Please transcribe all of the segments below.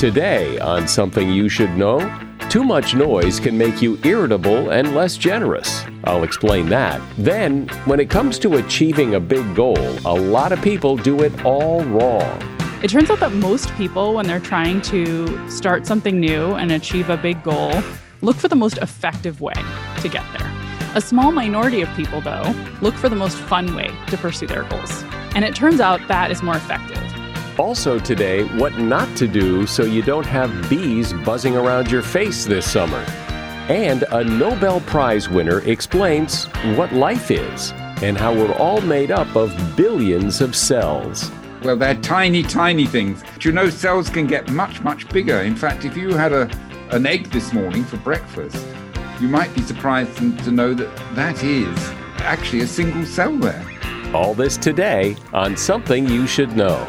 Today, on Something You Should Know, too much noise can make you irritable and less generous. I'll explain that. Then, when it comes to achieving a big goal, a lot of people do it all wrong. It turns out that most people, when they're trying to start something new and achieve a big goal, look for the most effective way to get there. A small minority of people, though, look for the most fun way to pursue their goals. And it turns out that is more effective. Also, today, what not to do so you don't have bees buzzing around your face this summer. And a Nobel Prize winner explains what life is and how we're all made up of billions of cells. Well, they're tiny, tiny things. Do you know cells can get much, much bigger? In fact, if you had a, an egg this morning for breakfast, you might be surprised to know that that is actually a single cell there. All this today on Something You Should Know.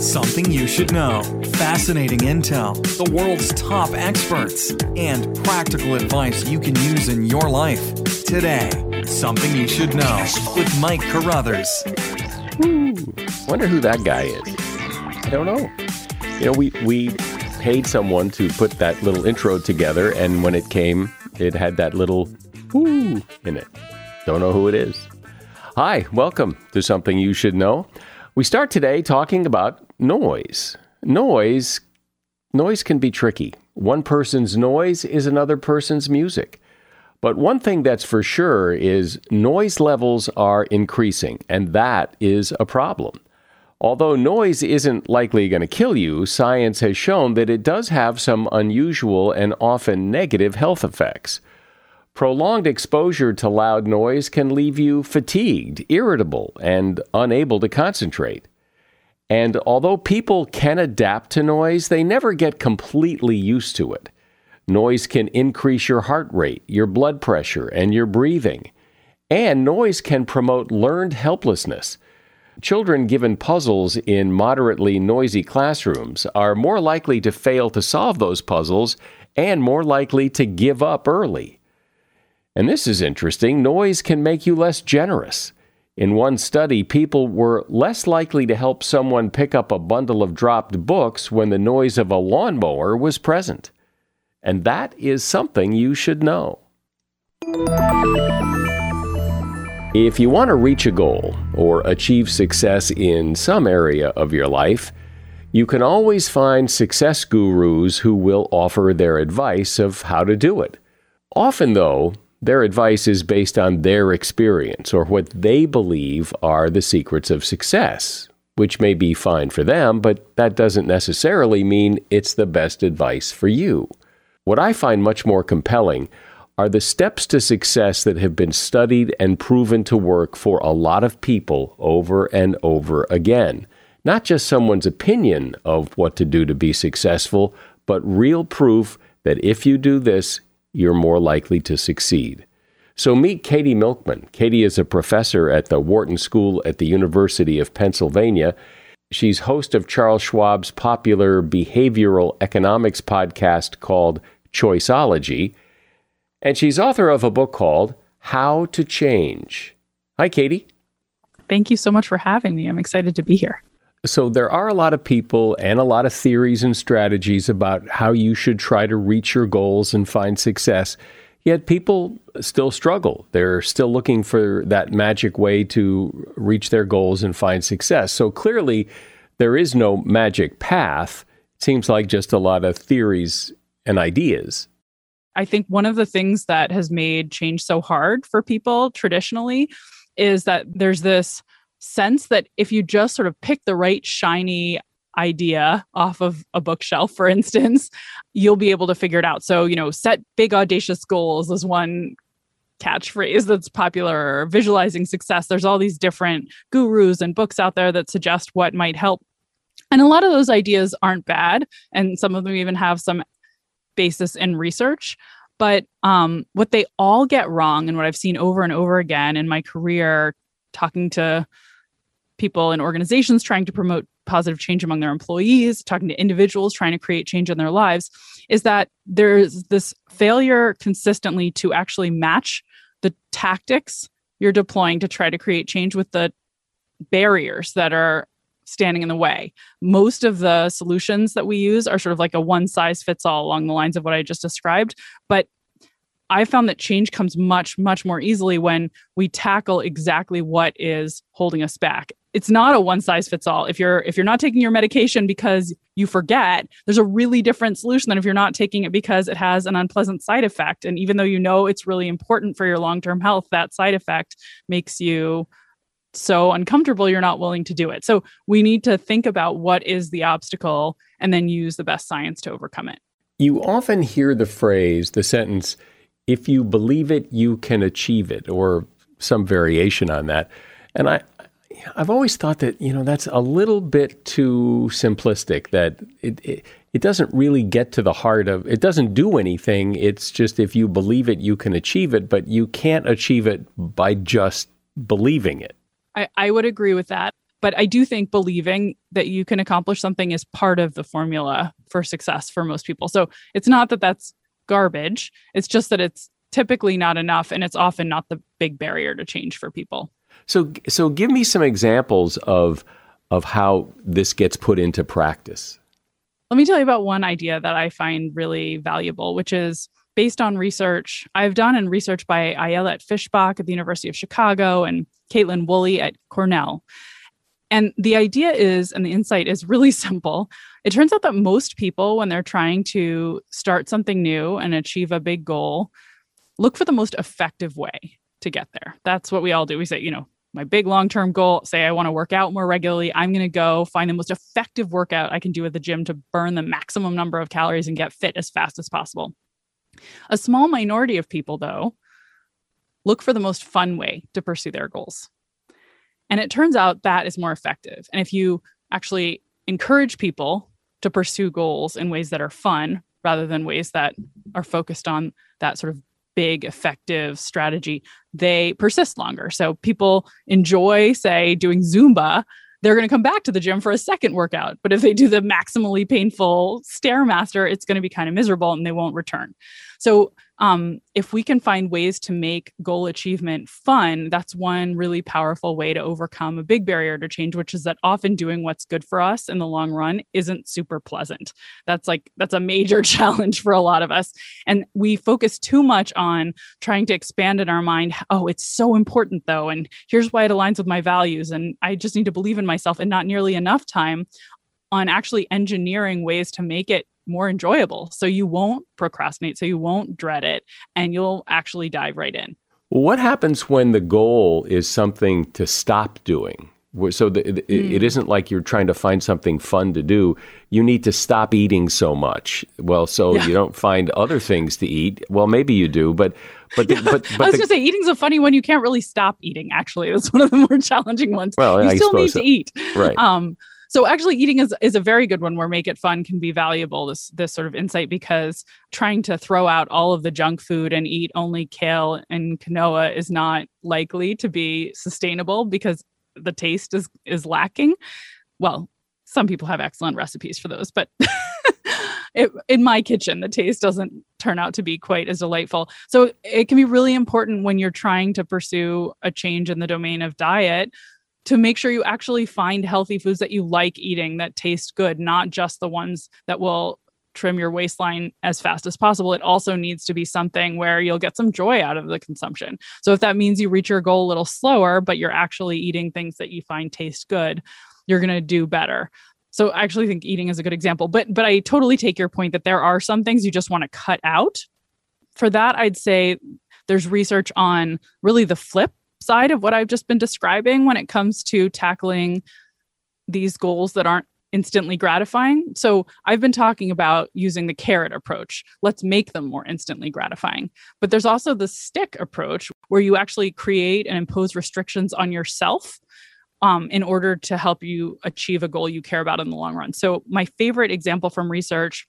Something you should know. Fascinating intel, the world's top experts, and practical advice you can use in your life. Today, Something You Should Know with Mike Carruthers. Ooh, wonder who that guy is. I don't know. You know, we, we paid someone to put that little intro together, and when it came, it had that little whoo in it. Don't know who it is. Hi, welcome to Something You Should Know. We start today talking about noise. Noise noise can be tricky. One person's noise is another person's music. But one thing that's for sure is noise levels are increasing, and that is a problem. Although noise isn't likely going to kill you, science has shown that it does have some unusual and often negative health effects. Prolonged exposure to loud noise can leave you fatigued, irritable, and unable to concentrate. And although people can adapt to noise, they never get completely used to it. Noise can increase your heart rate, your blood pressure, and your breathing. And noise can promote learned helplessness. Children given puzzles in moderately noisy classrooms are more likely to fail to solve those puzzles and more likely to give up early. And this is interesting noise can make you less generous. In one study, people were less likely to help someone pick up a bundle of dropped books when the noise of a lawnmower was present. And that is something you should know. If you want to reach a goal or achieve success in some area of your life, you can always find success gurus who will offer their advice of how to do it. Often, though, their advice is based on their experience or what they believe are the secrets of success, which may be fine for them, but that doesn't necessarily mean it's the best advice for you. What I find much more compelling are the steps to success that have been studied and proven to work for a lot of people over and over again. Not just someone's opinion of what to do to be successful, but real proof that if you do this, you're more likely to succeed. So meet Katie Milkman. Katie is a professor at the Wharton School at the University of Pennsylvania. She's host of Charles Schwab's popular behavioral economics podcast called Choiceology and she's author of a book called How to Change. Hi, Katie. Thank you so much for having me. I'm excited to be here. So, there are a lot of people and a lot of theories and strategies about how you should try to reach your goals and find success. Yet, people still struggle. They're still looking for that magic way to reach their goals and find success. So, clearly, there is no magic path. It seems like just a lot of theories and ideas. I think one of the things that has made change so hard for people traditionally is that there's this sense that if you just sort of pick the right shiny idea off of a bookshelf, for instance, you'll be able to figure it out. So, you know, set big, audacious goals is one catchphrase that's popular, or visualizing success. There's all these different gurus and books out there that suggest what might help. And a lot of those ideas aren't bad. And some of them even have some basis in research. But um, what they all get wrong, and what I've seen over and over again in my career, talking to people in organizations trying to promote positive change among their employees, talking to individuals trying to create change in their lives, is that there's this failure consistently to actually match the tactics you're deploying to try to create change with the barriers that are standing in the way. Most of the solutions that we use are sort of like a one size fits all along the lines of what I just described. But I found that change comes much, much more easily when we tackle exactly what is holding us back. It's not a one size fits all. If you're if you're not taking your medication because you forget, there's a really different solution than if you're not taking it because it has an unpleasant side effect. And even though you know it's really important for your long-term health, that side effect makes you so uncomfortable you're not willing to do it. So we need to think about what is the obstacle and then use the best science to overcome it. You often hear the phrase, the sentence, if you believe it, you can achieve it, or some variation on that. And I, I've always thought that you know that's a little bit too simplistic. That it, it it doesn't really get to the heart of it. Doesn't do anything. It's just if you believe it, you can achieve it, but you can't achieve it by just believing it. I, I would agree with that. But I do think believing that you can accomplish something is part of the formula for success for most people. So it's not that that's garbage, it's just that it's typically not enough and it's often not the big barrier to change for people. So so give me some examples of of how this gets put into practice. Let me tell you about one idea that I find really valuable, which is based on research I've done and research by Ayelet Fishbach at the University of Chicago and Kaitlin Woolley at Cornell. And the idea is, and the insight is really simple. It turns out that most people, when they're trying to start something new and achieve a big goal, look for the most effective way to get there. That's what we all do. We say, you know, my big long term goal, say I want to work out more regularly, I'm going to go find the most effective workout I can do at the gym to burn the maximum number of calories and get fit as fast as possible. A small minority of people, though, look for the most fun way to pursue their goals. And it turns out that is more effective. And if you actually encourage people to pursue goals in ways that are fun rather than ways that are focused on that sort of big effective strategy, they persist longer. So people enjoy, say, doing Zumba they're going to come back to the gym for a second workout. But if they do the maximally painful Stairmaster, it's going to be kind of miserable and they won't return. So um, if we can find ways to make goal achievement fun, that's one really powerful way to overcome a big barrier to change, which is that often doing what's good for us in the long run isn't super pleasant. That's like, that's a major challenge for a lot of us. And we focus too much on trying to expand in our mind, oh, it's so important though. And here's why it aligns with my values. And I just need to believe in myself, and not nearly enough time on actually engineering ways to make it more enjoyable. So you won't procrastinate, so you won't dread it, and you'll actually dive right in. What happens when the goal is something to stop doing? So the, the, mm. it isn't like you're trying to find something fun to do. You need to stop eating so much. Well, so yeah. you don't find other things to eat. Well, maybe you do, but but the, but, but I was the, gonna say eating's a funny one. You can't really stop eating. Actually, it's one of the more challenging ones. Well, you I still need so. to eat. Right. Um, so actually eating is, is a very good one where make it fun can be valuable this this sort of insight because trying to throw out all of the junk food and eat only kale and quinoa is not likely to be sustainable because the taste is is lacking. Well some people have excellent recipes for those but it, in my kitchen the taste doesn't turn out to be quite as delightful. So it can be really important when you're trying to pursue a change in the domain of diet to make sure you actually find healthy foods that you like eating that taste good, not just the ones that will trim your waistline as fast as possible. It also needs to be something where you'll get some joy out of the consumption. So if that means you reach your goal a little slower, but you're actually eating things that you find taste good, you're going to do better. So I actually think eating is a good example. But but I totally take your point that there are some things you just want to cut out. For that, I'd say there's research on really the flip side of what I've just been describing when it comes to tackling these goals that aren't instantly gratifying. So I've been talking about using the carrot approach. Let's make them more instantly gratifying. But there's also the stick approach where you actually create and impose restrictions on yourself um, in order to help you achieve a goal you care about in the long run. So my favorite example from research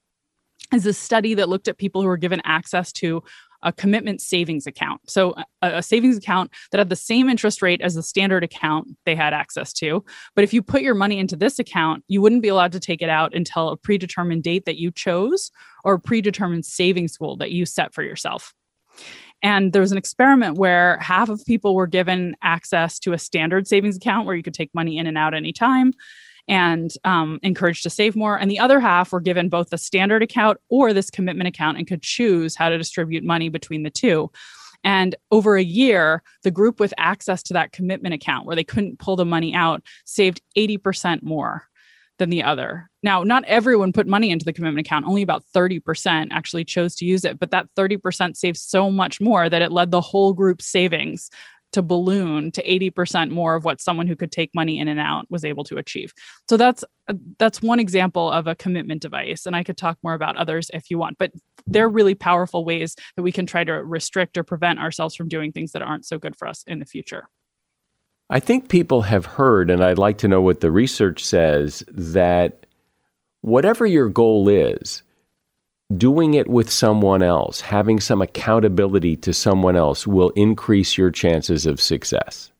is a study that looked at people who were given access to a commitment savings account. So, a, a, savings account that had the same interest rate as the standard account they had access to. But if you put your money into this account, you wouldn't be allowed to take it out until a predetermined date that you chose or a predetermined savings goal that you set for yourself. And there was an experiment where half of people were given access to a standard savings account where you could take money in and out anytime and um, encouraged to save more. And the other half were given both the standard account or this commitment account and could choose how to distribute money between the two. And over a year, the group with access to that commitment account where they couldn't pull the money out saved 80% more than the other. Now, not everyone put money into the commitment account. Only about 30% actually chose to use it, but that 30% saved so much more that it led the whole group savings to balloon to 80% more of what someone who could take money in and out was able to achieve. So that's uh, that's one example of a commitment device and I could talk more about others if you want, but they're really powerful ways that we can try to restrict or prevent ourselves from doing things that aren't so good for us in the future. I think people have heard and I'd like to know what the research says that whatever your goal is, doing it with someone else, having some accountability to someone else will increase your chances of success.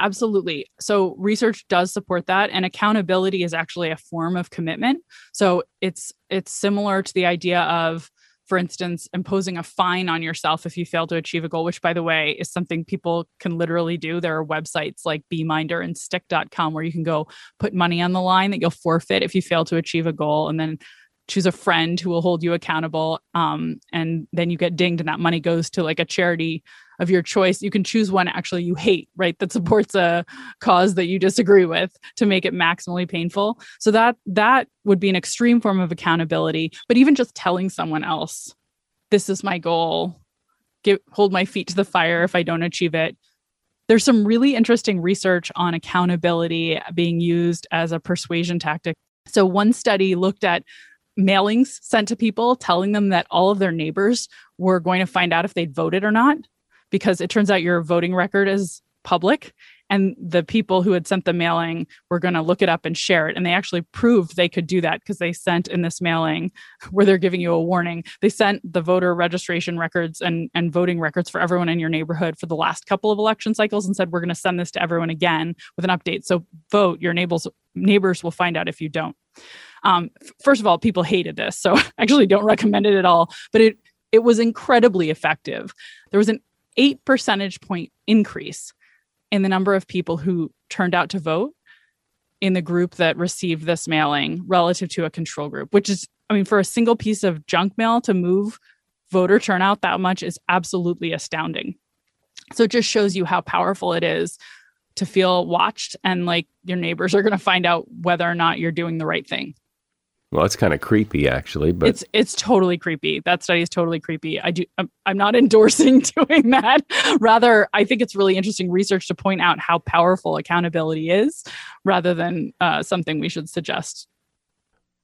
Absolutely. So research does support that and accountability is actually a form of commitment. So it's it's similar to the idea of for instance imposing a fine on yourself if you fail to achieve a goal which by the way is something people can literally do there are websites like beeminder and stickK.com where you can go put money on the line that you'll forfeit if you fail to achieve a goal and then choose a friend who will hold you accountable um, and then you get dinged and that money goes to like a charity of your choice. You can choose one actually you hate right that supports a cause that you disagree with to make it maximally painful. So that that would be an extreme form of accountability. But even just telling someone else this is my goal. Get, hold my feet to the fire if i don't achieve it. There's some really interesting research on accountability being used as a persuasion tactic. So one study looked at mailings sent to people telling them that all of their neighbors were going to find out if they'd voted or not because it turns out your voting record is public and the people who had sent the mailing were going to look it up and share it. And they actually proved they could do that because they sent in this mailing where they're giving you a warning. They sent the voter registration records and, and voting records for everyone in your neighborhood for the last couple of election cycles and said we're going to send this to everyone again with an update. So vote your neighbors neighbors will find out if you don't um, first of all, people hated this, so I actually don't recommend it at all. But it it was incredibly effective. There was an eight percentage point increase in the number of people who turned out to vote in the group that received this mailing relative to a control group, which is, I mean, for a single piece of junk mail to move voter turnout that much is absolutely astounding. So it just shows you how powerful it is to feel watched and like your neighbors are going to find out whether or not you're doing the right thing. Well, it's kind of creepy, actually. But it's it's totally creepy. That study is totally creepy. I do. I'm, I'm not endorsing doing that. Rather, I think it's really interesting research to point out how powerful accountability is, rather than uh, something we should suggest.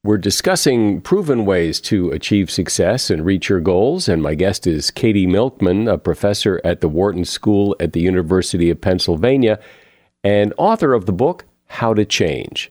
We're discussing proven ways to achieve success and reach your goals. And my guest is Katie Milkman, a professor at the Wharton School at the University of Pennsylvania and author of the book How to Change.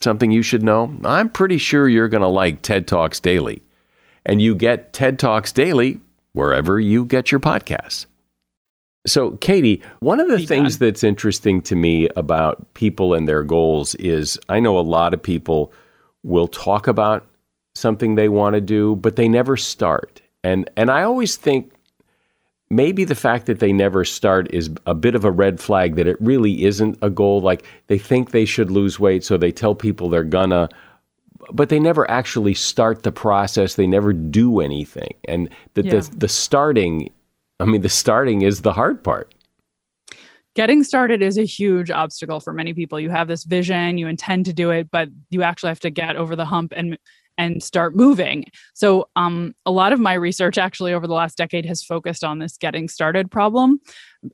something you should know? I'm pretty sure you're going to like TED Talks Daily. And you get TED Talks Daily wherever you get your podcasts. So, Katie, one of the Be things that's interesting to me about people and their goals is I know a lot of people will talk about something they want to do, but they never start. And and I always think maybe the fact that they never start is a bit of a red flag that it really isn't a goal. Like they think they should lose weight, so they tell people they're gonna, but they never actually start the process. They never do anything. And the, yeah. the, the starting, I mean, the starting is the hard part. Getting started is a huge obstacle for many people. You have this vision, you intend to do it, but you actually have to get over the hump and and start moving. So, um, a lot of my research actually over the last decade has focused on this getting started problem.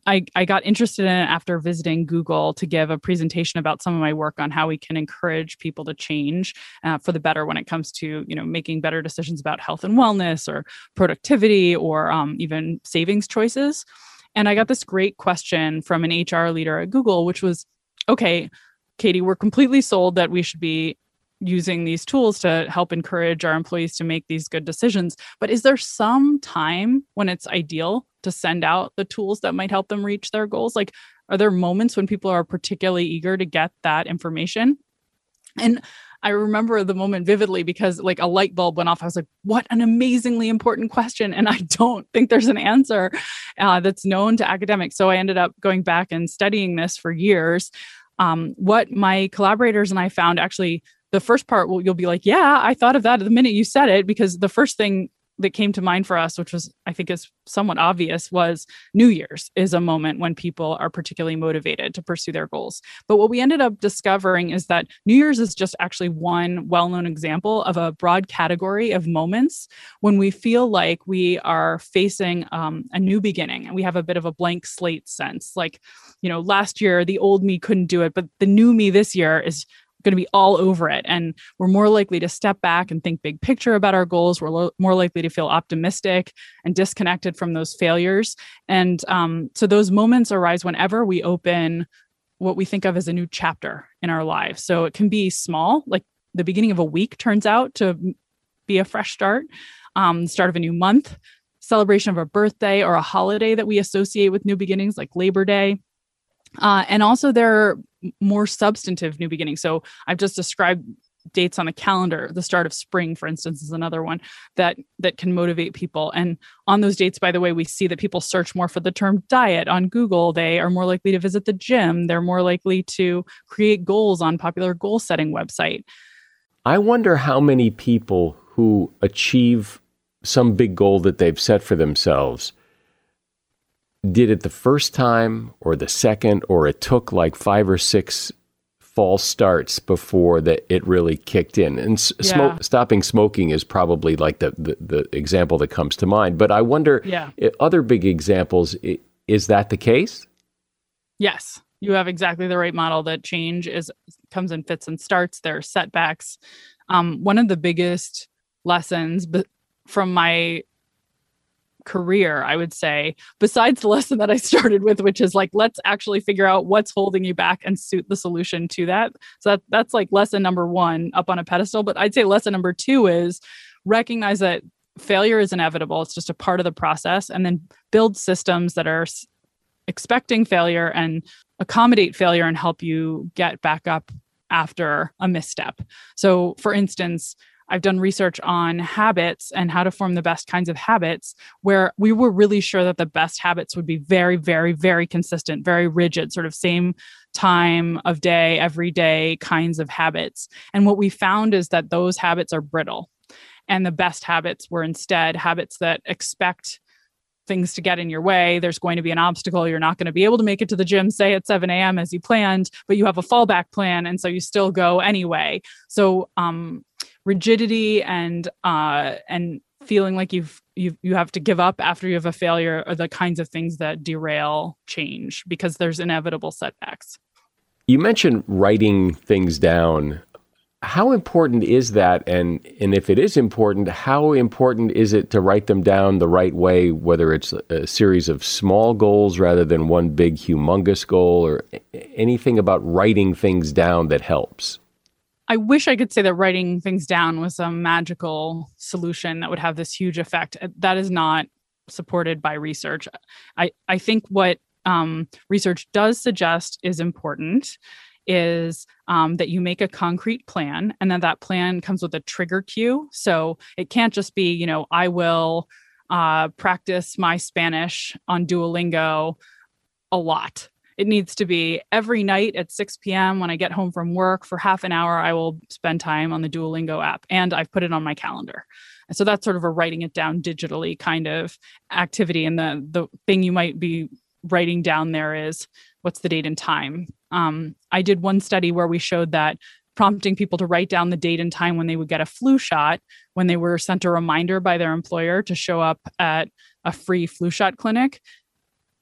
I, I got interested in it after visiting Google to give a presentation about some of my work on how we can encourage people to change uh, for the better when it comes to you know making better decisions about health and wellness or productivity or um, even savings choices. And I got this great question from an HR leader at Google, which was, okay, Katie, we're completely sold that we should be using these tools to help encourage our employees to make these good decisions. But is there some time when it's ideal to send out the tools that might help them reach their goals? Like, are there moments when people are particularly eager to get that information? And I remember the moment vividly because like a light bulb went off. I was like, what an amazingly important question. And I don't think there's an answer uh, that's known to academics. So I ended up going back and studying this for years. Um, what my collaborators and I found actually the first part will you'll be like, yeah, I thought of that the minute you said it because the first thing that came to mind for us, which was I think is somewhat obvious, was New Year's is a moment when people are particularly motivated to pursue their goals. But what we ended up discovering is that New Year's is just actually one well-known example of a broad category of moments when we feel like we are facing um, a new beginning and we have a bit of a blank slate sense. Like, you know, last year the old me couldn't do it, but the new me this year is going to be all over it. And we're more likely to step back and think big picture about our goals. We're lo- more likely to feel optimistic and disconnected from those failures. And um, so those moments arise whenever we open what we think of as a new chapter in our lives. So it can be small, like the beginning of a week turns out to be a fresh start, um, start of a new month, celebration of a birthday or a holiday that we associate with new beginnings, like Labor Day. Uh, and also, there more substantive new beginnings. So I've just described dates on the calendar the start of spring for instance is another one that that can motivate people. And on those dates by the way we see that people search more for the term diet on google. They are more likely to visit the gym. They're more likely to create goals on popular goal setting website. I wonder how many people who achieve some big goal that they've set for themselves did it the first time or the second, or it took like five or six false starts before that it really kicked in. And yeah. stopping smoking is probably like the, the, the example that comes to mind. But I wonder, yeah. other big examples, is that the case? Yes, you have exactly the right model. That change is comes in fits and starts. There are setbacks. Um, one of the biggest lessons from my career, I would say, besides the lesson that I started with, which is like, let's actually figure out what's holding you back and suit the solution to that. So that, that's like lesson number one up on a pedestal. But I'd say lesson number two is recognize that failure is inevitable. It's just a part of the process. And then build systems that are expecting failure and accommodate failure and help you get back up after a misstep. So, for instance, I've done research on habits and how to form the best kinds of habits where we were really sure that the best habits would be very, very, very consistent, very rigid, sort of same time of day, every day kinds of habits. And what we found is that those habits are brittle. And the best habits were instead habits that expect things to get in your way. There's going to be an obstacle. You're not going to be able to make it to the gym, say at 7 a.m. as you planned, but you have a fallback plan. And so you still go anyway. So, um, rigidity and, uh, and feeling like you've, you you have to give up after you have a failure are the kinds of things that derail change because there's inevitable setbacks. You mentioned writing things down. How important is that? And and if it is important how important is it to write them down the right way whether it's a series of small goals rather than one big humongous goal or anything about writing things down that helps I wish I could say that writing things down was a magical solution that would have this huge effect. That is not supported by research. I, I think what um, research does suggest is important is um, that you make a concrete plan and then that plan comes with a trigger cue. So it can't just be, you know, I will uh, practice my Spanish on Duolingo a lot. It needs to be every night at 6 p.m. when I get home from work for half an hour, I will spend time on the Duolingo app and I've put it on my calendar. So that's sort of a writing it down digitally kind of activity. And the the thing you might be writing down there is what's the date and time um, I did one study where we showed that prompting people to write down the date and time when they would get a flu shot, when they were sent a reminder by their employer to show up at a free flu shot clinic.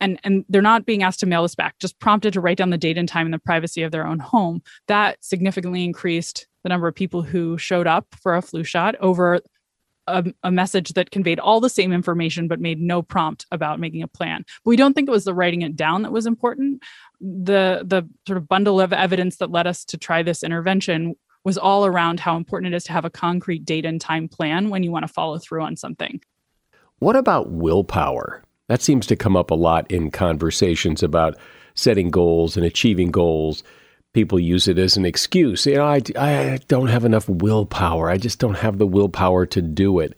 And, and they're not being asked to mail this back, just prompted to write down the date and time in the privacy of their own home. That significantly increased the number of people who showed up for a flu shot over a, a, message that conveyed all the same information but made no prompt about making a plan. But we don't think it was the writing it down that was important. The the sort of bundle of evidence that led us to try this intervention was all around how important it is to have a concrete date and time plan when you want to follow through on something. What about willpower? That seems to come up a lot in conversations about setting goals and achieving goals people use it as an excuse. You know, I, I don't have enough willpower. I just don't have the willpower to do it.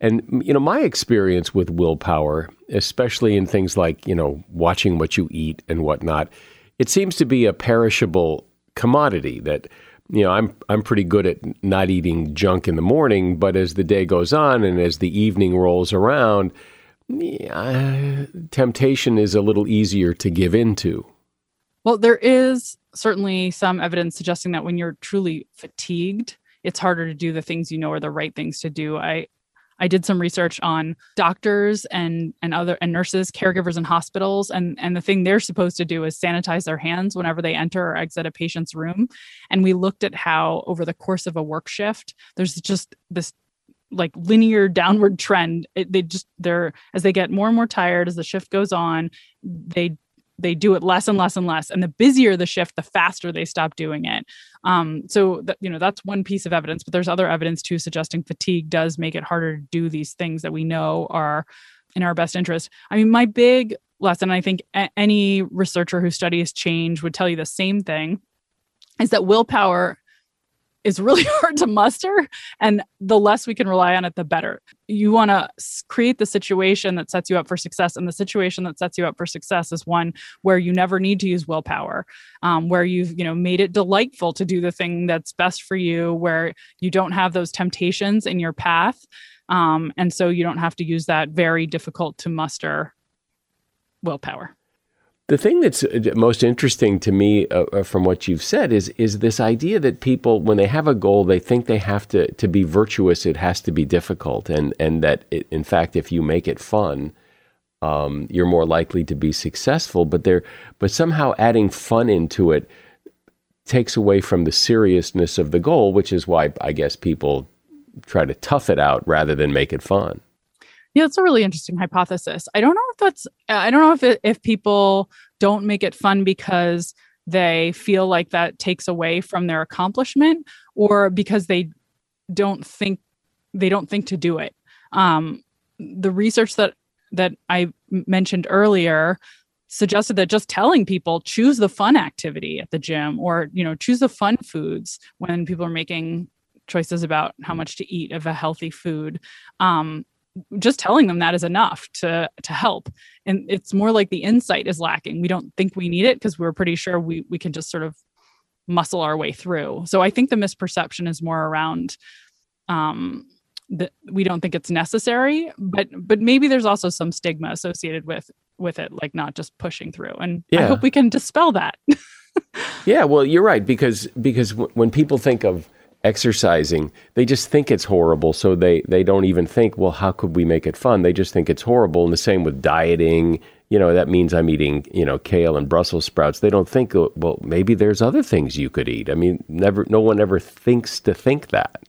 And, you know, my experience with willpower, especially in things like, you know, watching what you eat and whatnot, it seems to be a perishable commodity that, you know, I'm, I'm pretty good at not eating junk in the morning, but as the day goes on and as the evening rolls around, temptation is a little easier to give into. Well, there is certainly some evidence suggesting that when you're truly fatigued, it's harder to do the things you know are the right things to do. I I did some research on doctors and and other and nurses, caregivers in hospitals, and and the thing they're supposed to do is sanitize their hands whenever they enter or exit a patient's room. And we looked at how over the course of a work shift, there's just this like linear downward trend. It, they just they're as they get more and more tired as the shift goes on, they they do it less and less and less and the busier the shift the faster they stop doing it um, so that you know that's one piece of evidence but there's other evidence too suggesting fatigue does make it harder to do these things that we know are in our best interest i mean my big lesson i think any researcher who studies change would tell you the same thing is that willpower is really hard to muster and the less we can rely on it the better. You want to create the situation that sets you up for success and the situation that sets you up for success is one where you never need to use willpower um, where you've you know made it delightful to do the thing that's best for you where you don't have those temptations in your path um, and so you don't have to use that very difficult to muster willpower the thing that's uh, most interesting to me uh, uh, from what you've said is is this idea that people, when they have a goal, they think they have to to be virtuous. It has to be difficult, and and that it, in fact, if you make it fun, um, you're more likely to be successful. But there, but somehow adding fun into it takes away from the seriousness of the goal, which is why I guess people try to tough it out rather than make it fun. Yeah, it's a really interesting hypothesis. I don't know if that's I don't know if it, if people don't make it fun because they feel like that takes away from their accomplishment or because they don't think they don't think to do it. Um, the research that that I mentioned earlier suggested that just telling people choose the fun activity at the gym or you know choose the fun foods when people are making choices about how much to eat of a healthy food um, just telling them that is enough to to help. And it's more like the insight is lacking. We don't think we need it because we're pretty sure we we can just sort of muscle our way through. So i think the misperception is more around um that we don't think it's necessary but but maybe there's also some stigma associated with with it like not just pushing through. And yeah. i hope we can dispel that. Yeah well you're right because because w- when people think of exercising, they just think it's horrible. So they, they don't even think, well, how could we make it fun? They just think it's horrible. And the same with dieting. You know, that means I'm eating, you know, kale and Brussels sprouts. They don't think, oh, well, maybe there's other things you could eat. I mean, never, no one ever thinks to think that.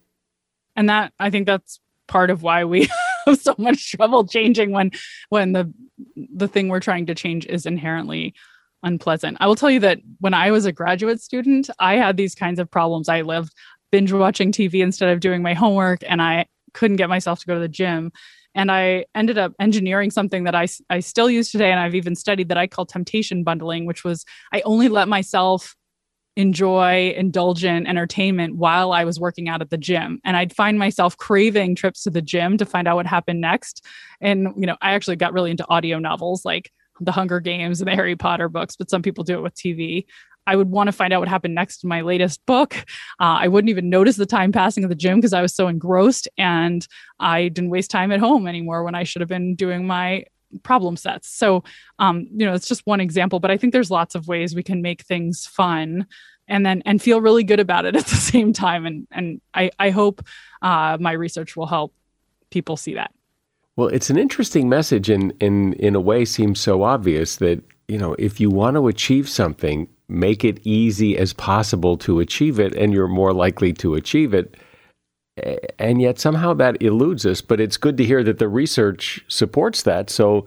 And that, I think that's part of why we have so much trouble changing when, when the, the thing we're trying to change is inherently unpleasant. I will tell you that when I was a graduate student, I had these kinds of problems. I lived binge watching TV instead of doing my homework, and I couldn't get myself to go to the gym. And I ended up engineering something that I, I still use today, and I've even studied that I call temptation bundling, which was I only let myself enjoy indulgent entertainment while I was working out at the gym. And I'd find myself craving trips to the gym to find out what happened next. And, you know, I actually got really into audio novels like the Hunger Games and the Harry Potter books, but some people do it with TV. I would want to find out what happened next in my latest book. Uh, I wouldn't even notice the time passing at the gym because I was so engrossed and I didn't waste time at home anymore when I should have been doing my problem sets. So, um, you know, it's just one example, but I think there's lots of ways we can make things fun and then and feel really good about it at the same time. And and I, I hope uh, my research will help people see that. Well, it's an interesting message and in in a way seems so obvious that, you know, if you want to achieve something, make it easy as possible to achieve it, and you're more likely to achieve it. And yet somehow that eludes us, but it's good to hear that the research supports that. So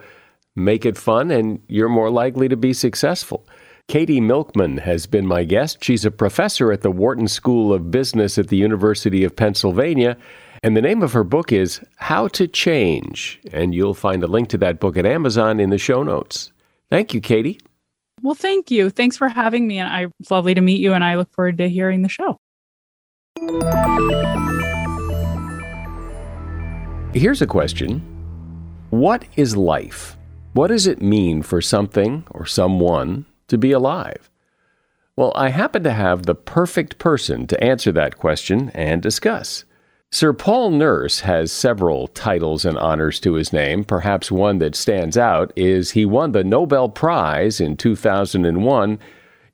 make it fun, and you're more likely to be successful. Katie Milkman has been my guest. She's a professor at the Wharton School of Business at the University of Pennsylvania. And the name of her book is How to Change. And you'll find a link to that book at Amazon in the show notes. Thank you, Katie. Well, thank you. Thanks for having me. And I, it's lovely to meet you. And I look forward to hearing the show. Here's a question What is life? What does it mean for something or someone to be alive? Well, I happen to have the perfect person to answer that question and discuss. Sir Paul Nurse has several titles and honors to his name. Perhaps one that stands out is he won the Nobel Prize in 2001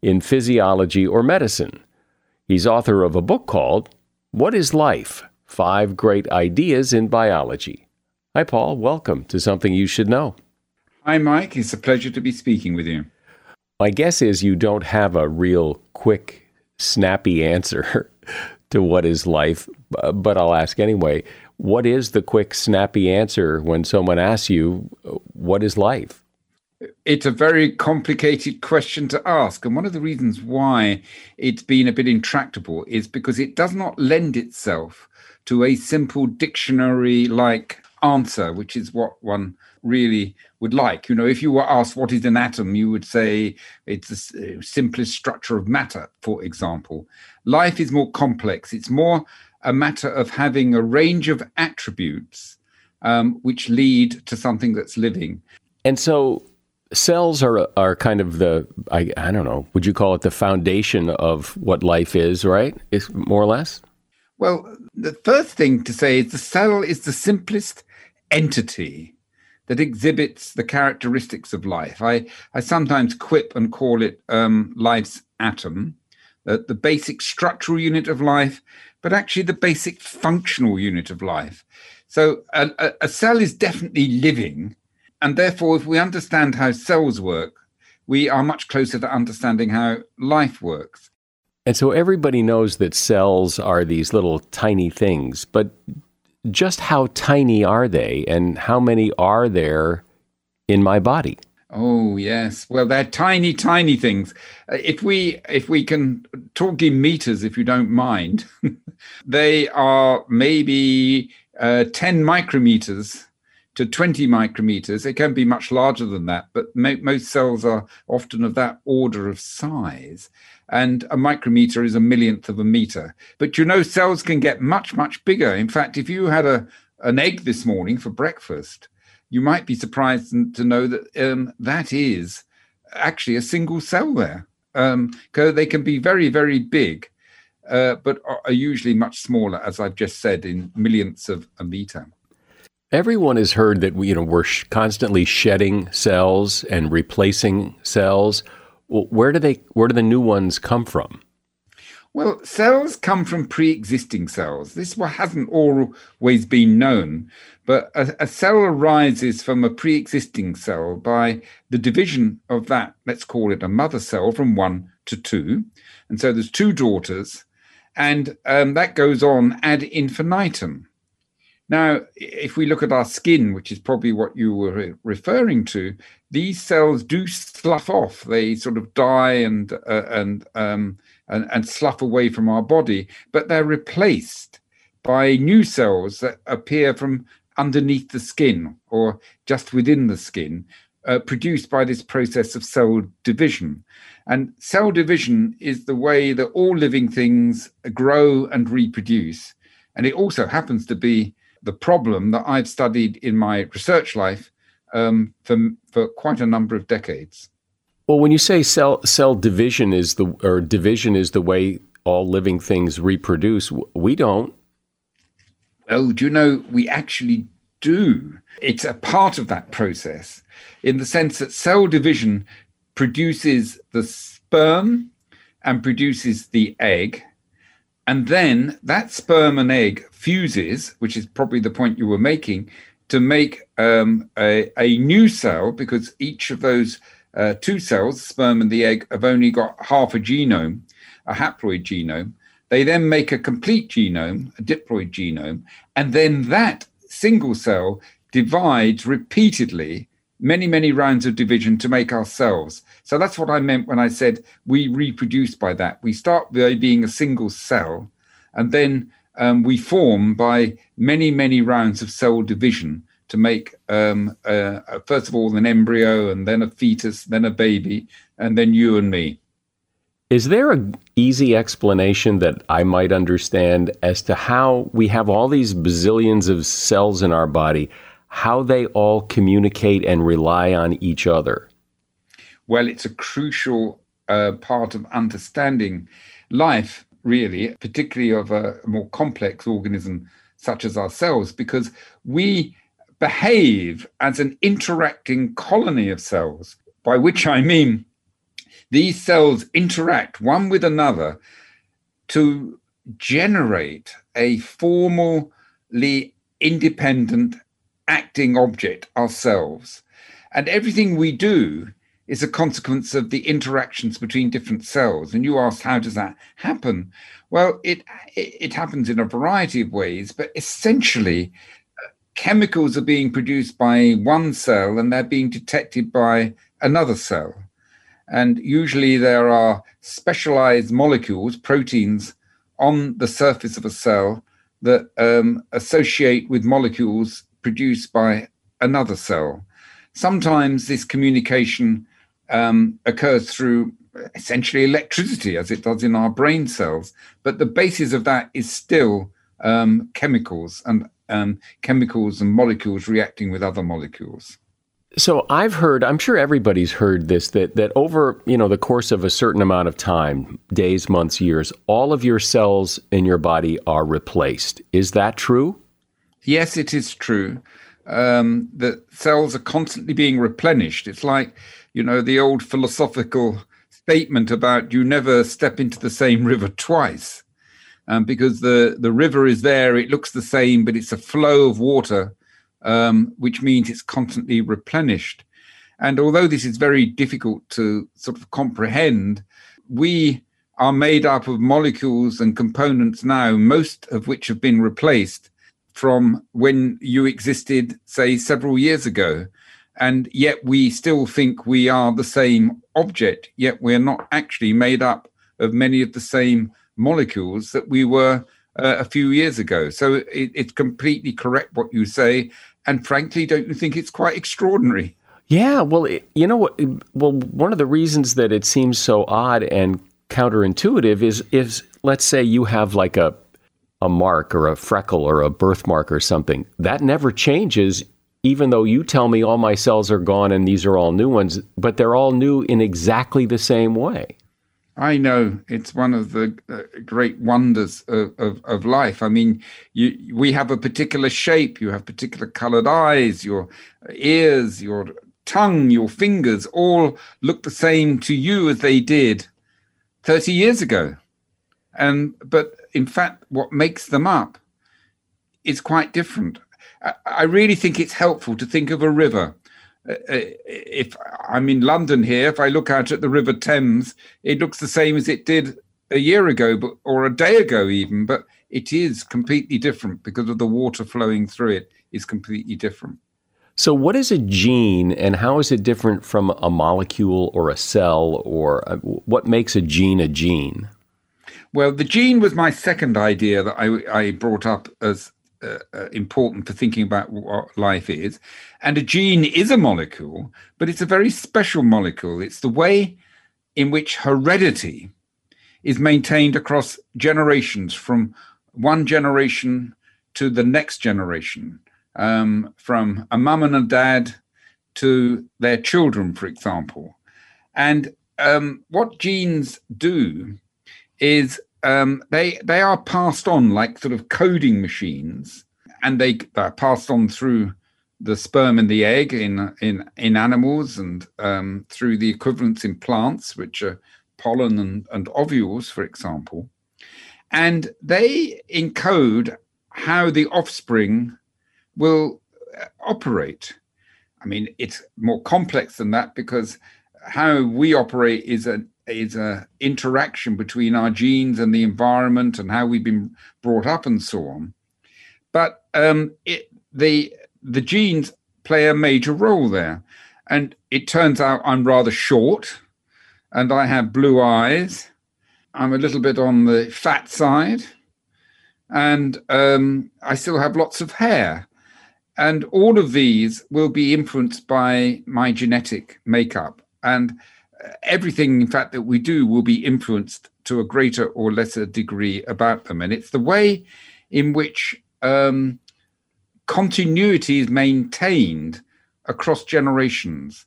in physiology or medicine. He's author of a book called What is Life? Five Great Ideas in Biology. Hi, Paul. Welcome to Something You Should Know. Hi, Mike. It's a pleasure to be speaking with you. My guess is you don't have a real quick, snappy answer to what is life, but I'll ask anyway. What is the quick, snappy answer when someone asks you, What is life? It's a very complicated question to ask. And one of the reasons why it's been a bit intractable is because it does not lend itself to a simple dictionary like answer, which is what one really would like. You know, if you were asked what is an atom, you would say it's the uh, simplest structure of matter, for example. Life is more complex. It's more a matter of having a range of attributes um, which lead to something that's living. And so cells are are kind of the I, I don't know would you call it the foundation of what life is right is more or less well the first thing to say is the cell is the simplest entity that exhibits the characteristics of life. I, I sometimes quip and call it um, life's atom, uh, the basic structural unit of life, but actually the basic functional unit of life. So a, a, a cell is definitely living. And therefore, if we understand how cells work, we are much closer to understanding how life works. And so everybody knows that cells are these little tiny things, but just how tiny are they and how many are there in my body? Oh yes, well they're tiny, tiny things. Uh, if we if we can talk in meters, if you don't mind, they are maybe uh, ten micrometers to 20 micrometers. It can be much larger than that, but most cells are often of that order of size. And a micrometer is a millionth of a meter. But you know, cells can get much, much bigger. In fact, if you had a, an egg this morning for breakfast, you might be surprised to know that um, that is actually a single cell there. Um, they can be very, very big, uh, but are usually much smaller, as I've just said, in millionths of a meter. Everyone has heard that we, you know, we're constantly shedding cells and replacing cells. where do they? Where do the new ones come from? Well, cells come from pre-existing cells. This hasn't always been known, but a, a, cell arises from a pre-existing cell by the division of that, let's call it a mother cell, from one to two. And so there's two daughters, and um, that goes on ad infinitum. Now, if we look at our skin, which is probably what you were referring to, these cells do slough off. They sort of die and uh, and um, and, and slough away from our body, but they're replaced by new cells that appear from underneath the skin or just within the skin, uh, produced by this process of cell division. And cell division is the way that all living things grow and reproduce. And it also happens to be the problem that I've studied in my research life um, for, for quite a number of decades. Well, when you say cell cell division is the or division is the way all living things reproduce, we don't. Oh, do you know we actually do? It's a part of that process in the sense that cell division produces the sperm and produces the egg. And then that sperm and egg fuses, which is probably the point you were making, to make um, a, a new cell because each of those uh, two cells, sperm and the egg, have only got half a genome, a haploid genome. They then make a complete genome, a diploid genome, and then that single cell divides repeatedly, many, many rounds of division to make our cells. So that's what I meant when I said we reproduce by that. We start by being a single cell, and then um, we form by many, many rounds of cell division to make um, uh, first of all an embryo and then a fetus, then a baby, and then you and me. Is there an easy explanation that I might understand as to how we have all these bazillions of cells in our body, how they all communicate and rely on each other? Well, it's a crucial uh, part of understanding life, really, particularly of a more complex organism such as ourselves, because we behave as an interacting colony of cells, by which I mean these cells interact one with another to generate a formally independent acting object ourselves. And everything we do is a consequence of the interactions between different cells. And you asked, how does that happen? Well, it, it happens in a variety of ways, but essentially, chemicals are being produced by one cell and they're being detected by another cell. And usually there are specialized molecules, proteins, on the surface of a cell that um, associate with molecules produced by another cell. Sometimes this communication um, occurs through essentially electricity, as it does in our brain cells, but the basis of that is still um, chemicals and um, chemicals and molecules reacting with other molecules. So I've heard, I'm sure everybody's heard this that that over, you know, the course of a certain amount of time, days, months, years, all of your cells in your body are replaced. Is that true? Yes, it is true. Um, the cells are constantly being replenished. It's like, you know, the old philosophical statement about you never step into the same river twice um, because the, the river is there, it looks the same, but it's a flow of water, um, which means it's constantly replenished. And although this is very difficult to sort of comprehend, we are made up of molecules and components now, most of which have been replaced from when you existed, say, several years ago. And yet we still think we are the same object, yet we're not actually made up of many of the same molecules that we were uh, a few years ago. So it, it's completely correct what you say. And frankly, don't you think it's quite extraordinary? Yeah, well, you know what? Well, one of the reasons that it seems so odd and counterintuitive is is let's say you have like a a mark or a freckle or a birthmark or something that never changes even though you tell me all my cells are gone and these are all new ones but they're all new in exactly the same way I know it's one of the uh, great wonders of, of, of, life. I mean, you, we have a particular shape, you have particular colored eyes, your ears, your tongue, your fingers all look the same to you as they did 30 years ago. And but in fact, what makes them up is quite different. I, I really think it's helpful to think of a river. Uh, uh, if I'm in London here, if I look out at the River Thames, it looks the same as it did a year ago, but or a day ago even. But it is completely different because of the water flowing through it is completely different. So, what is a gene, and how is it different from a molecule or a cell, or a, uh, what makes a gene a gene? Well, the gene was my second idea that I, I brought up as uh, uh, important for thinking about what life is. And a gene is a molecule, but it's a very special molecule. It's the way in which heredity is maintained across generations from one generation to the next generation, um, from a mum and a dad to their children, for example. And um, what genes do is um, they they are passed on like sort of coding machines, and they are passed on through the sperm and the egg in in in animals, and um, through the equivalents in plants, which are pollen and, and ovules, for example, and they encode how the offspring will uh, operate. I mean, it's more complex than that because how we operate is an is a interaction between our genes and the environment and how we've been brought up and so on. But um, it, the the genes play a major role there, and it turns out I'm rather short, and I have blue eyes. I'm a little bit on the fat side, and um, I still have lots of hair. And all of these will be influenced by my genetic makeup. And everything, in fact, that we do will be influenced to a greater or lesser degree about them. And it's the way in which um, continuity is maintained across generations.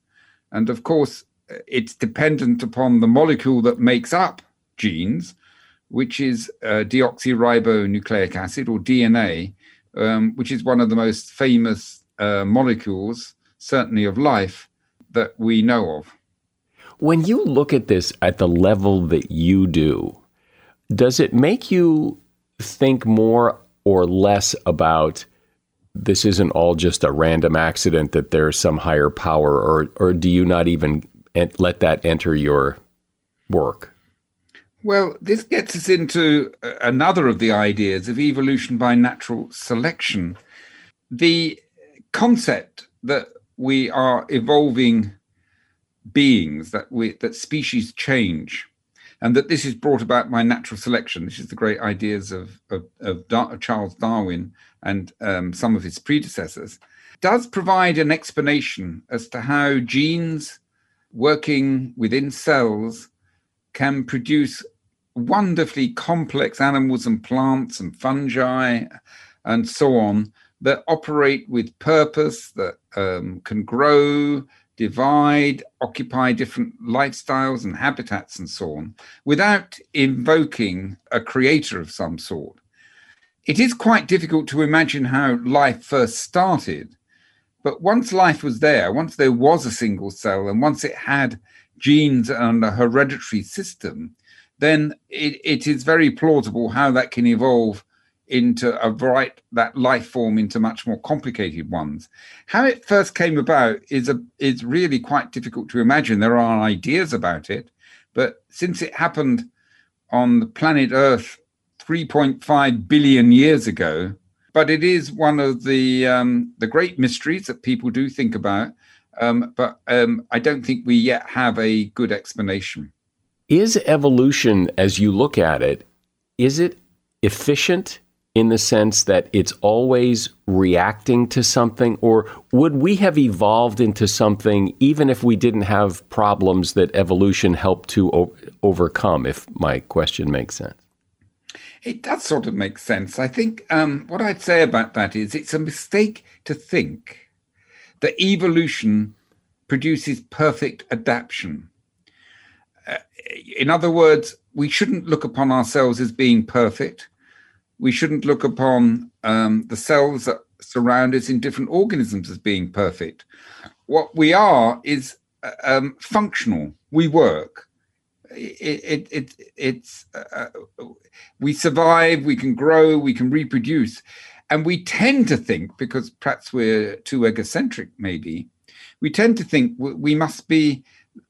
And of course, it's dependent upon the molecule that makes up genes, which is uh, deoxyribonucleic acid or DNA, um, which is one of the most famous uh, molecules, certainly of life, that we know of. When you look at this at the level that you do, does it make you think more or less about this isn't all just a random accident that there's some higher power or or do you not even let that enter your work? Well, this gets us into uh, another of the ideas of evolution by natural selection. The concept that we are evolving beings that we that species change and that this is brought about by natural selection. This is the great ideas of of, of, Dar- charles darwin and um, some of his predecessors does provide an explanation as to how genes working within cells can produce wonderfully complex animals and plants and fungi and so on that operate with purpose that um, can grow divide, occupy different lifestyles and habitats and so on, without invoking a creator of some sort. It is quite difficult to imagine how life first started. But once life was there, once there was a single cell, and once it had genes and a hereditary system, then it, it is very plausible how that can evolve into a right that life form into much more complicated ones. How it first came about is a is really quite difficult to imagine. There are ideas about it, but since it happened on the planet Earth 3.5 billion years ago, but it is one of the um, the great mysteries that people do think about. Um, but um, I don't think we yet have a good explanation. Is evolution, as you look at it, is it efficient in the sense that it's always reacting to something, or would we have evolved into something even if we didn't have problems that evolution helped to o- overcome? If my question makes sense. It does sort of make sense. I think um, what I'd say about that is it's a mistake to think that evolution produces perfect adaptation. Uh, in other words, we shouldn't look upon ourselves as being perfect. We shouldn't look upon um, the cells that surround us in different organisms as being perfect. What we are is uh, um, functional. We work it, it, it it's uh, we survive, we can grow, we can reproduce, and we tend to think because perhaps we're too egocentric, maybe we tend to think we must be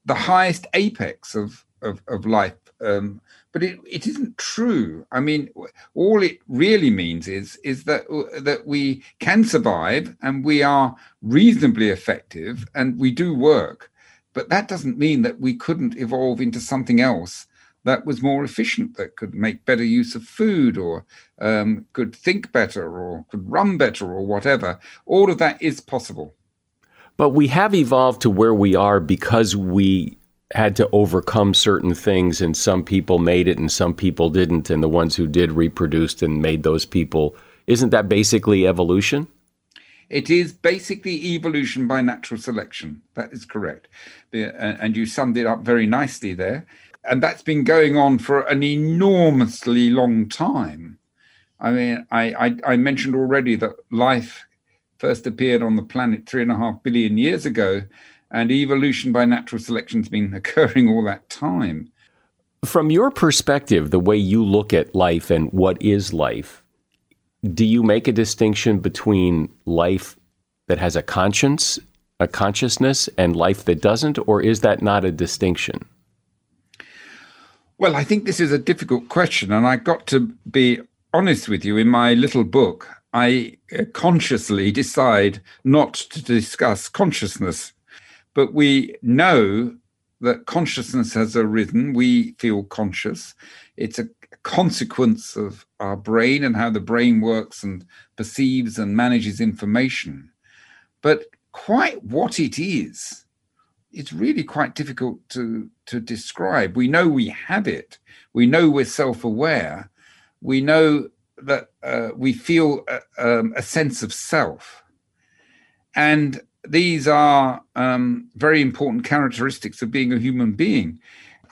the highest apex of of, of life. Um, but it, it isn't true. I mean, all it really means is is that that we can survive and we are reasonably effective and we do work but that doesn't mean that we couldn't evolve into something else that was more efficient, that could make better use of food or um, could think better or could run better or whatever. All of that is possible. But we have evolved to where we are because we had to overcome certain things, and some people made it and some people didn't. And the ones who did reproduced and made those people. Isn't that basically evolution? It is basically evolution by natural selection. That is correct. Uh, and you summed it up very nicely there. And that's been going on for an enormously long time. I mean, I, I, I mentioned already that life first appeared on the planet three and a half billion years ago, and evolution by natural selection has been occurring all that time. From your perspective, the way you look at life and what is life, do you make a distinction between life that has a conscience, a consciousness, and life that doesn't, or is that not a distinction? Well, I think this is a difficult question, and I got to be honest with you. In my little book, I uh, consciously decide not to discuss consciousness, but we know that consciousness has arisen. We feel conscious. It's a consequence of our brain and how the brain works and perceives and manages information. But quite what it is, it's really quite difficult to, to describe. We know we have it, we know we're self aware, we know that uh, we feel a, um, a, sense of self. And these are um, very important characteristics of being a human being.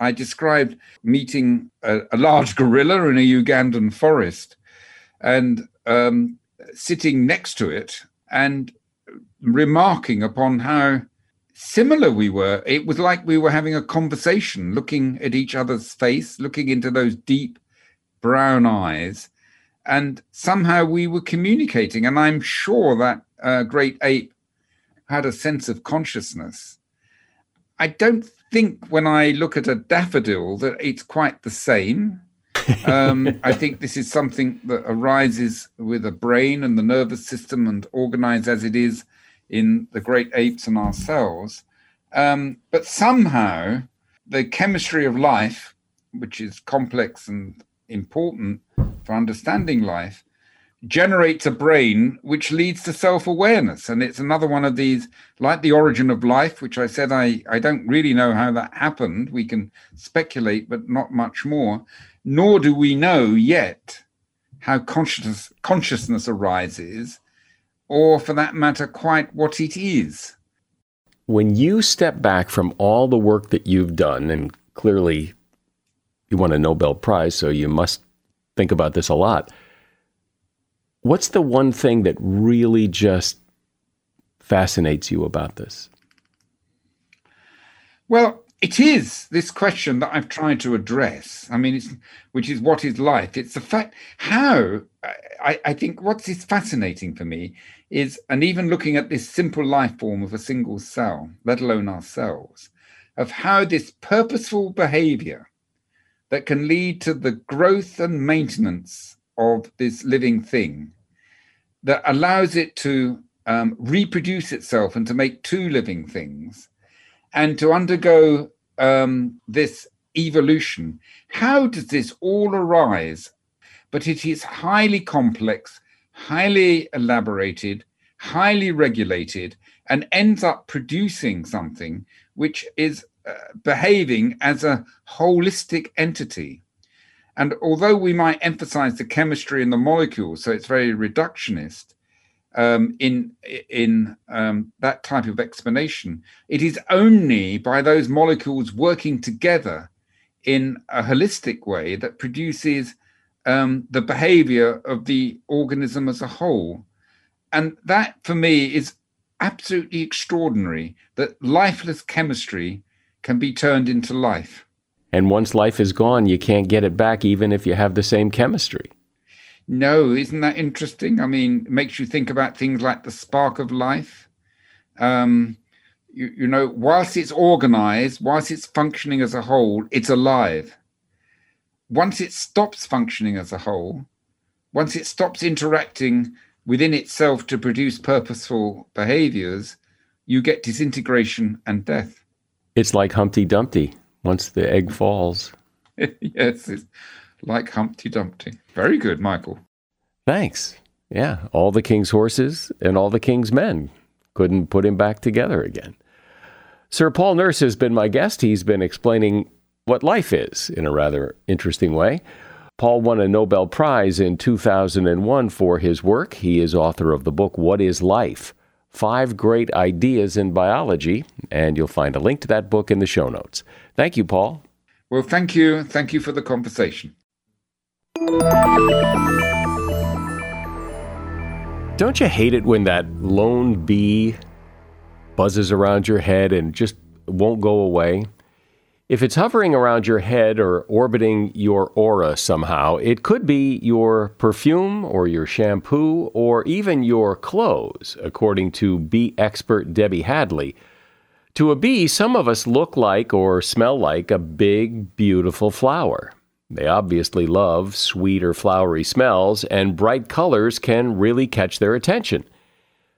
I described meeting a, a large gorilla in a Ugandan forest and um, sitting next to it and remarking upon how similar we were. It was like we were having a conversation, looking at each other's face, looking into those deep brown eyes, and somehow we were communicating. And I'm sure that uh, great ape had a sense of consciousness. I don't think when I look at a daffodil that it's quite the same. um, I think this is something that arises with a brain and the nervous system and organized as it is in the great apes and ourselves. Um, but somehow the chemistry of life, which is complex and important for understanding life, generates a brain which leads to self-awareness. And it's another one of these like the origin of life which i said i i don't really know how that happened. We can speculate but not much more. Nor do we know yet how consciousness consciousness arises or for that matter quite what it is. When you step back from all the work that you've done and clearly you won a nobel prize so you must think about this a lot What's the one thing that really just fascinates you about this? Well, it is this question that I've tried to address. I mean, which is what is life? It's the fact how I, I think what is fascinating for me is, and even looking at this simple life form of a single cell, let alone ourselves, of how this purposeful behavior that can lead to the growth and maintenance of this living thing that allows it to um, reproduce itself and to make two living things and to undergo um, this evolution. How does this all arise? But it is highly complex, highly elaborated, highly regulated, and ends up producing something which is uh, behaving as a holistic entity. And although we might emphasize the chemistry in the molecules, so it's very reductionist um, in in um, that type of explanation, it is only by those molecules working together in a holistic way that produces um, the behavior of the organism as a whole. And that, for me, is absolutely extraordinary that lifeless chemistry can be turned into life. And once life is gone, you can't get it back, even if you have the same chemistry. No, isn't that interesting? I mean, it makes you think about things like the spark of life. Um, you, you know, whilst it's organized, whilst it's functioning as a whole, it's alive. Once it stops functioning as a whole, once it stops interacting within itself to produce purposeful behaviors, you get disintegration and death. It's like Humpty Dumpty once the egg falls. yes, it's like Humpty Dumpty. Very good, Michael. Thanks. Yeah, all the king's horses and all the king's men couldn't put him back together again. Sir Paul Nurse has been my guest. He's been explaining what life is in a rather interesting way. Paul won a Nobel Prize in 2001 for his work. He is author of the book What is Life? Five Great Ideas in Biology, and you'll find a link to that book in the show notes. Thank you, Paul. Well, thank you. Thank you for the conversation. Don't you hate it when that lone bee buzzes around your head and just won't go away? If it's hovering around your head or orbiting your aura somehow, it could be your perfume or your shampoo or even your clothes, according to bee expert Debbie Hadley to a bee, some of us look like or smell like a big, beautiful flower. They obviously love sweet or flowery smells, and bright colors can really catch their attention.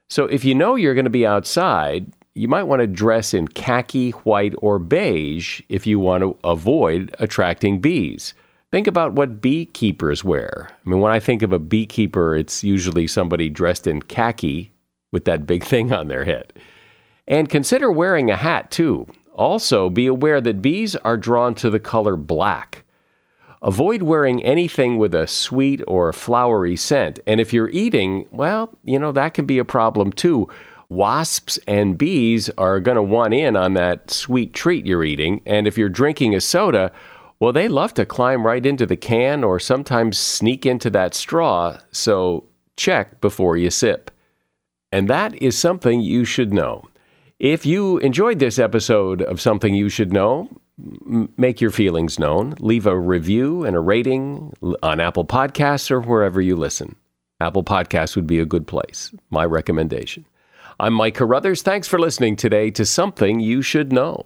So, if you know you're going to be outside, you might want to dress in khaki, white, or beige if you want to avoid attracting bees. Think about what beekeepers wear. I mean, when I think of a beekeeper, it's usually somebody dressed in khaki with that big thing on their head. And consider wearing a hat too. Also, be aware that bees are drawn to the color black. Avoid wearing anything with a sweet or flowery scent. And if you're eating, well, you know, that can be a problem too. Wasps and bees are going to want in on that sweet treat you're eating. And if you're drinking a soda, well, they love to climb right into the can or sometimes sneak into that straw. So check before you sip. And that is something you should know. If you enjoyed this episode of Something You Should Know, make your feelings known. Leave a review and a rating on Apple Podcasts or wherever you listen. Apple Podcasts would be a good place. My recommendation. I'm Mike Carruthers. Thanks for listening today to Something You Should Know.